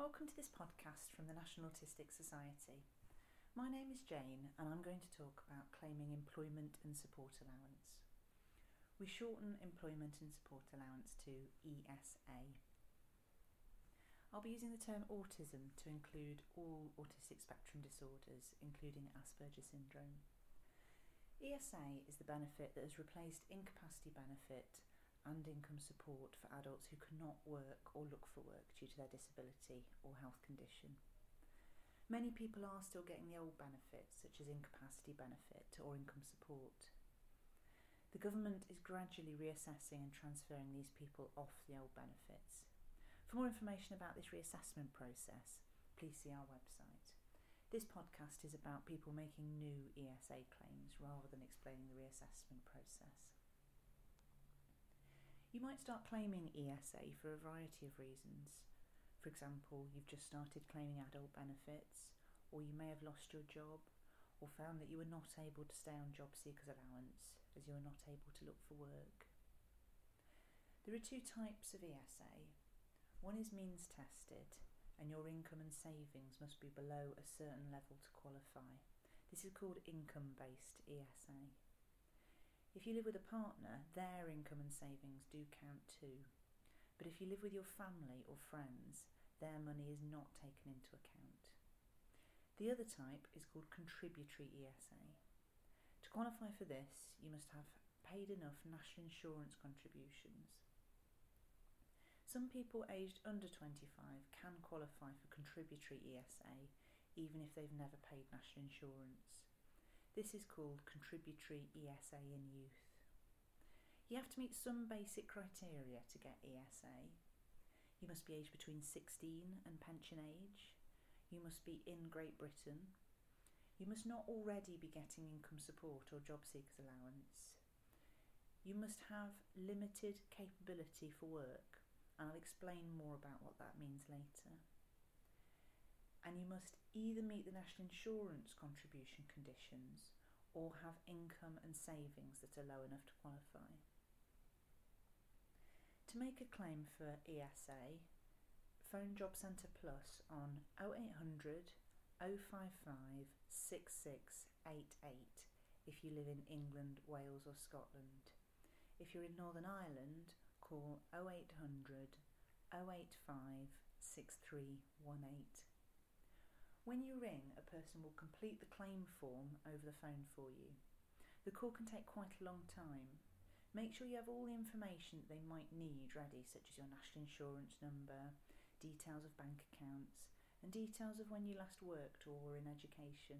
Welcome to this podcast from the National Autistic Society. My name is Jane and I'm going to talk about claiming employment and support allowance. We shorten employment and support allowance to ESA. I'll be using the term autism to include all autistic spectrum disorders, including Asperger's syndrome. ESA is the benefit that has replaced incapacity benefit and income support for adults who cannot work or look for work due to their disability or health condition. Many people are still getting the old benefits, such as incapacity benefit or income support. The government is gradually reassessing and transferring these people off the old benefits. For more information about this reassessment process, please see our website. This podcast is about people making new ESA claims rather than explaining the reassessment process. You might start claiming ESA for a variety of reasons. For example, you've just started claiming adult benefits, or you may have lost your job, or found that you were not able to stay on job seekers allowance as you were not able to look for work. There are two types of ESA. One is means tested, and your income and savings must be below a certain level to qualify. This is called income based ESA. If you live with a partner, their income and savings do count too. But if you live with your family or friends, their money is not taken into account. The other type is called contributory ESA. To qualify for this, you must have paid enough national insurance contributions. Some people aged under 25 can qualify for contributory ESA even if they've never paid national insurance. This is called contributory ESA in youth. You have to meet some basic criteria to get ESA. You must be aged between 16 and pension age. You must be in Great Britain. You must not already be getting income support or job seekers allowance. You must have limited capability for work, and I'll explain more about what that means later and you must either meet the national insurance contribution conditions or have income and savings that are low enough to qualify. To make a claim for ESA, phone Job Centre Plus on 0800 055 6688 if you live in England, Wales, or Scotland. If you're in Northern Ireland, call 0800 085 6318. When you ring, a person will complete the claim form over the phone for you. The call can take quite a long time. Make sure you have all the information that they might need ready, such as your national insurance number, details of bank accounts, and details of when you last worked or were in education.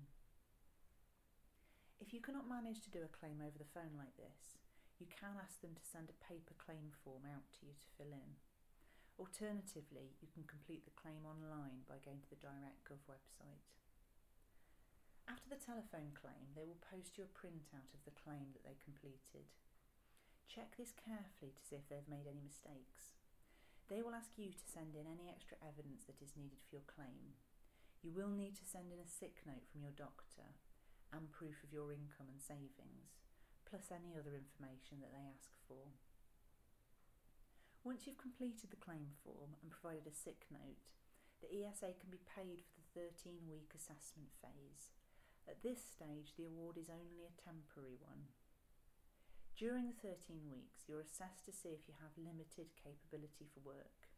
If you cannot manage to do a claim over the phone like this, you can ask them to send a paper claim form out to you to fill in. Alternatively, you can complete the claim online by going to the DirectGov website. After the telephone claim, they will post you a printout of the claim that they completed. Check this carefully to see if they've made any mistakes. They will ask you to send in any extra evidence that is needed for your claim. You will need to send in a sick note from your doctor and proof of your income and savings, plus any other information that they ask for. Once you've completed the claim form and provided a sick note, the ESA can be paid for the 13 week assessment phase. At this stage, the award is only a temporary one. During the 13 weeks, you're assessed to see if you have limited capability for work.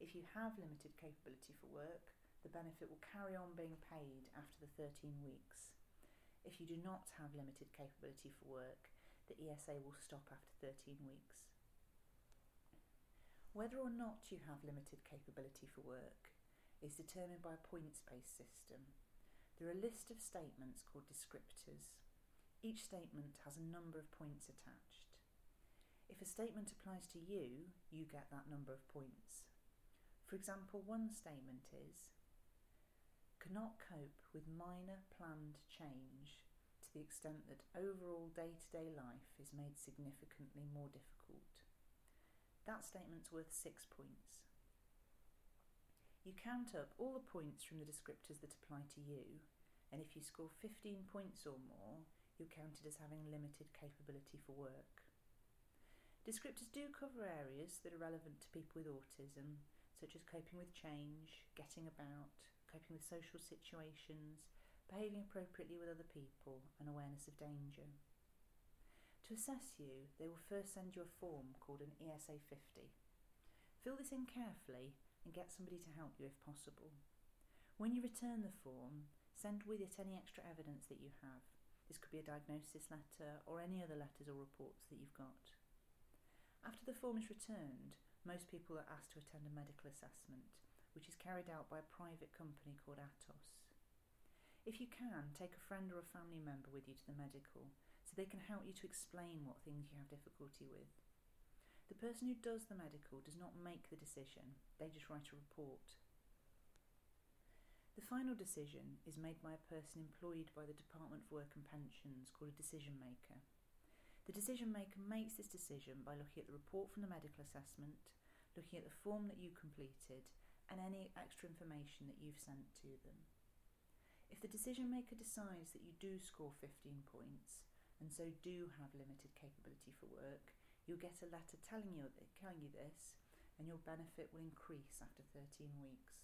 If you have limited capability for work, the benefit will carry on being paid after the 13 weeks. If you do not have limited capability for work, the ESA will stop after 13 weeks. Whether or not you have limited capability for work is determined by a points based system. There are a list of statements called descriptors. Each statement has a number of points attached. If a statement applies to you, you get that number of points. For example, one statement is cannot cope with minor planned change to the extent that overall day to day life is made significantly more difficult. That statement's worth six points. You count up all the points from the descriptors that apply to you, and if you score 15 points or more, you're counted as having limited capability for work. Descriptors do cover areas that are relevant to people with autism, such as coping with change, getting about, coping with social situations, behaving appropriately with other people, and awareness of danger. To assess you, they will first send you a form called an ESA 50. Fill this in carefully and get somebody to help you if possible. When you return the form, send with it any extra evidence that you have. This could be a diagnosis letter or any other letters or reports that you've got. After the form is returned, most people are asked to attend a medical assessment, which is carried out by a private company called Atos. If you can, take a friend or a family member with you to the medical so they can help you to explain what things you have difficulty with. The person who does the medical does not make the decision, they just write a report. The final decision is made by a person employed by the Department for Work and Pensions called a decision maker. The decision maker makes this decision by looking at the report from the medical assessment, looking at the form that you completed, and any extra information that you've sent to them. If the decision maker decides that you do score 15 points and so do have limited capability for work, you'll get a letter telling you, telling you this, and your benefit will increase after 13 weeks.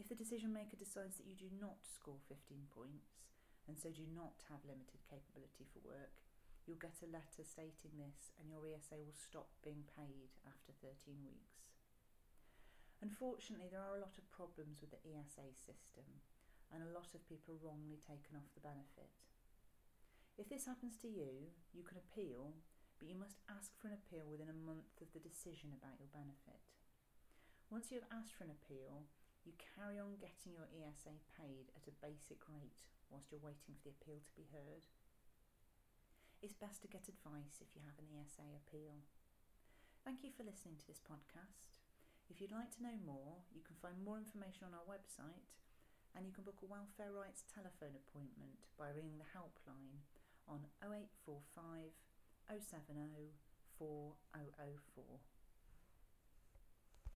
If the decision maker decides that you do not score 15 points and so do not have limited capability for work, you'll get a letter stating this and your ESA will stop being paid after 13 weeks. Unfortunately, there are a lot of problems with the ESA system and a lot of people wrongly taken off the benefit. If this happens to you, you can appeal, but you must ask for an appeal within a month of the decision about your benefit. Once you have asked for an appeal, you carry on getting your ESA paid at a basic rate whilst you're waiting for the appeal to be heard it's best to get advice if you have an ESA appeal. Thank you for listening to this podcast. If you'd like to know more, you can find more information on our website and you can book a welfare rights telephone appointment by ringing the helpline on 0845 070 4004.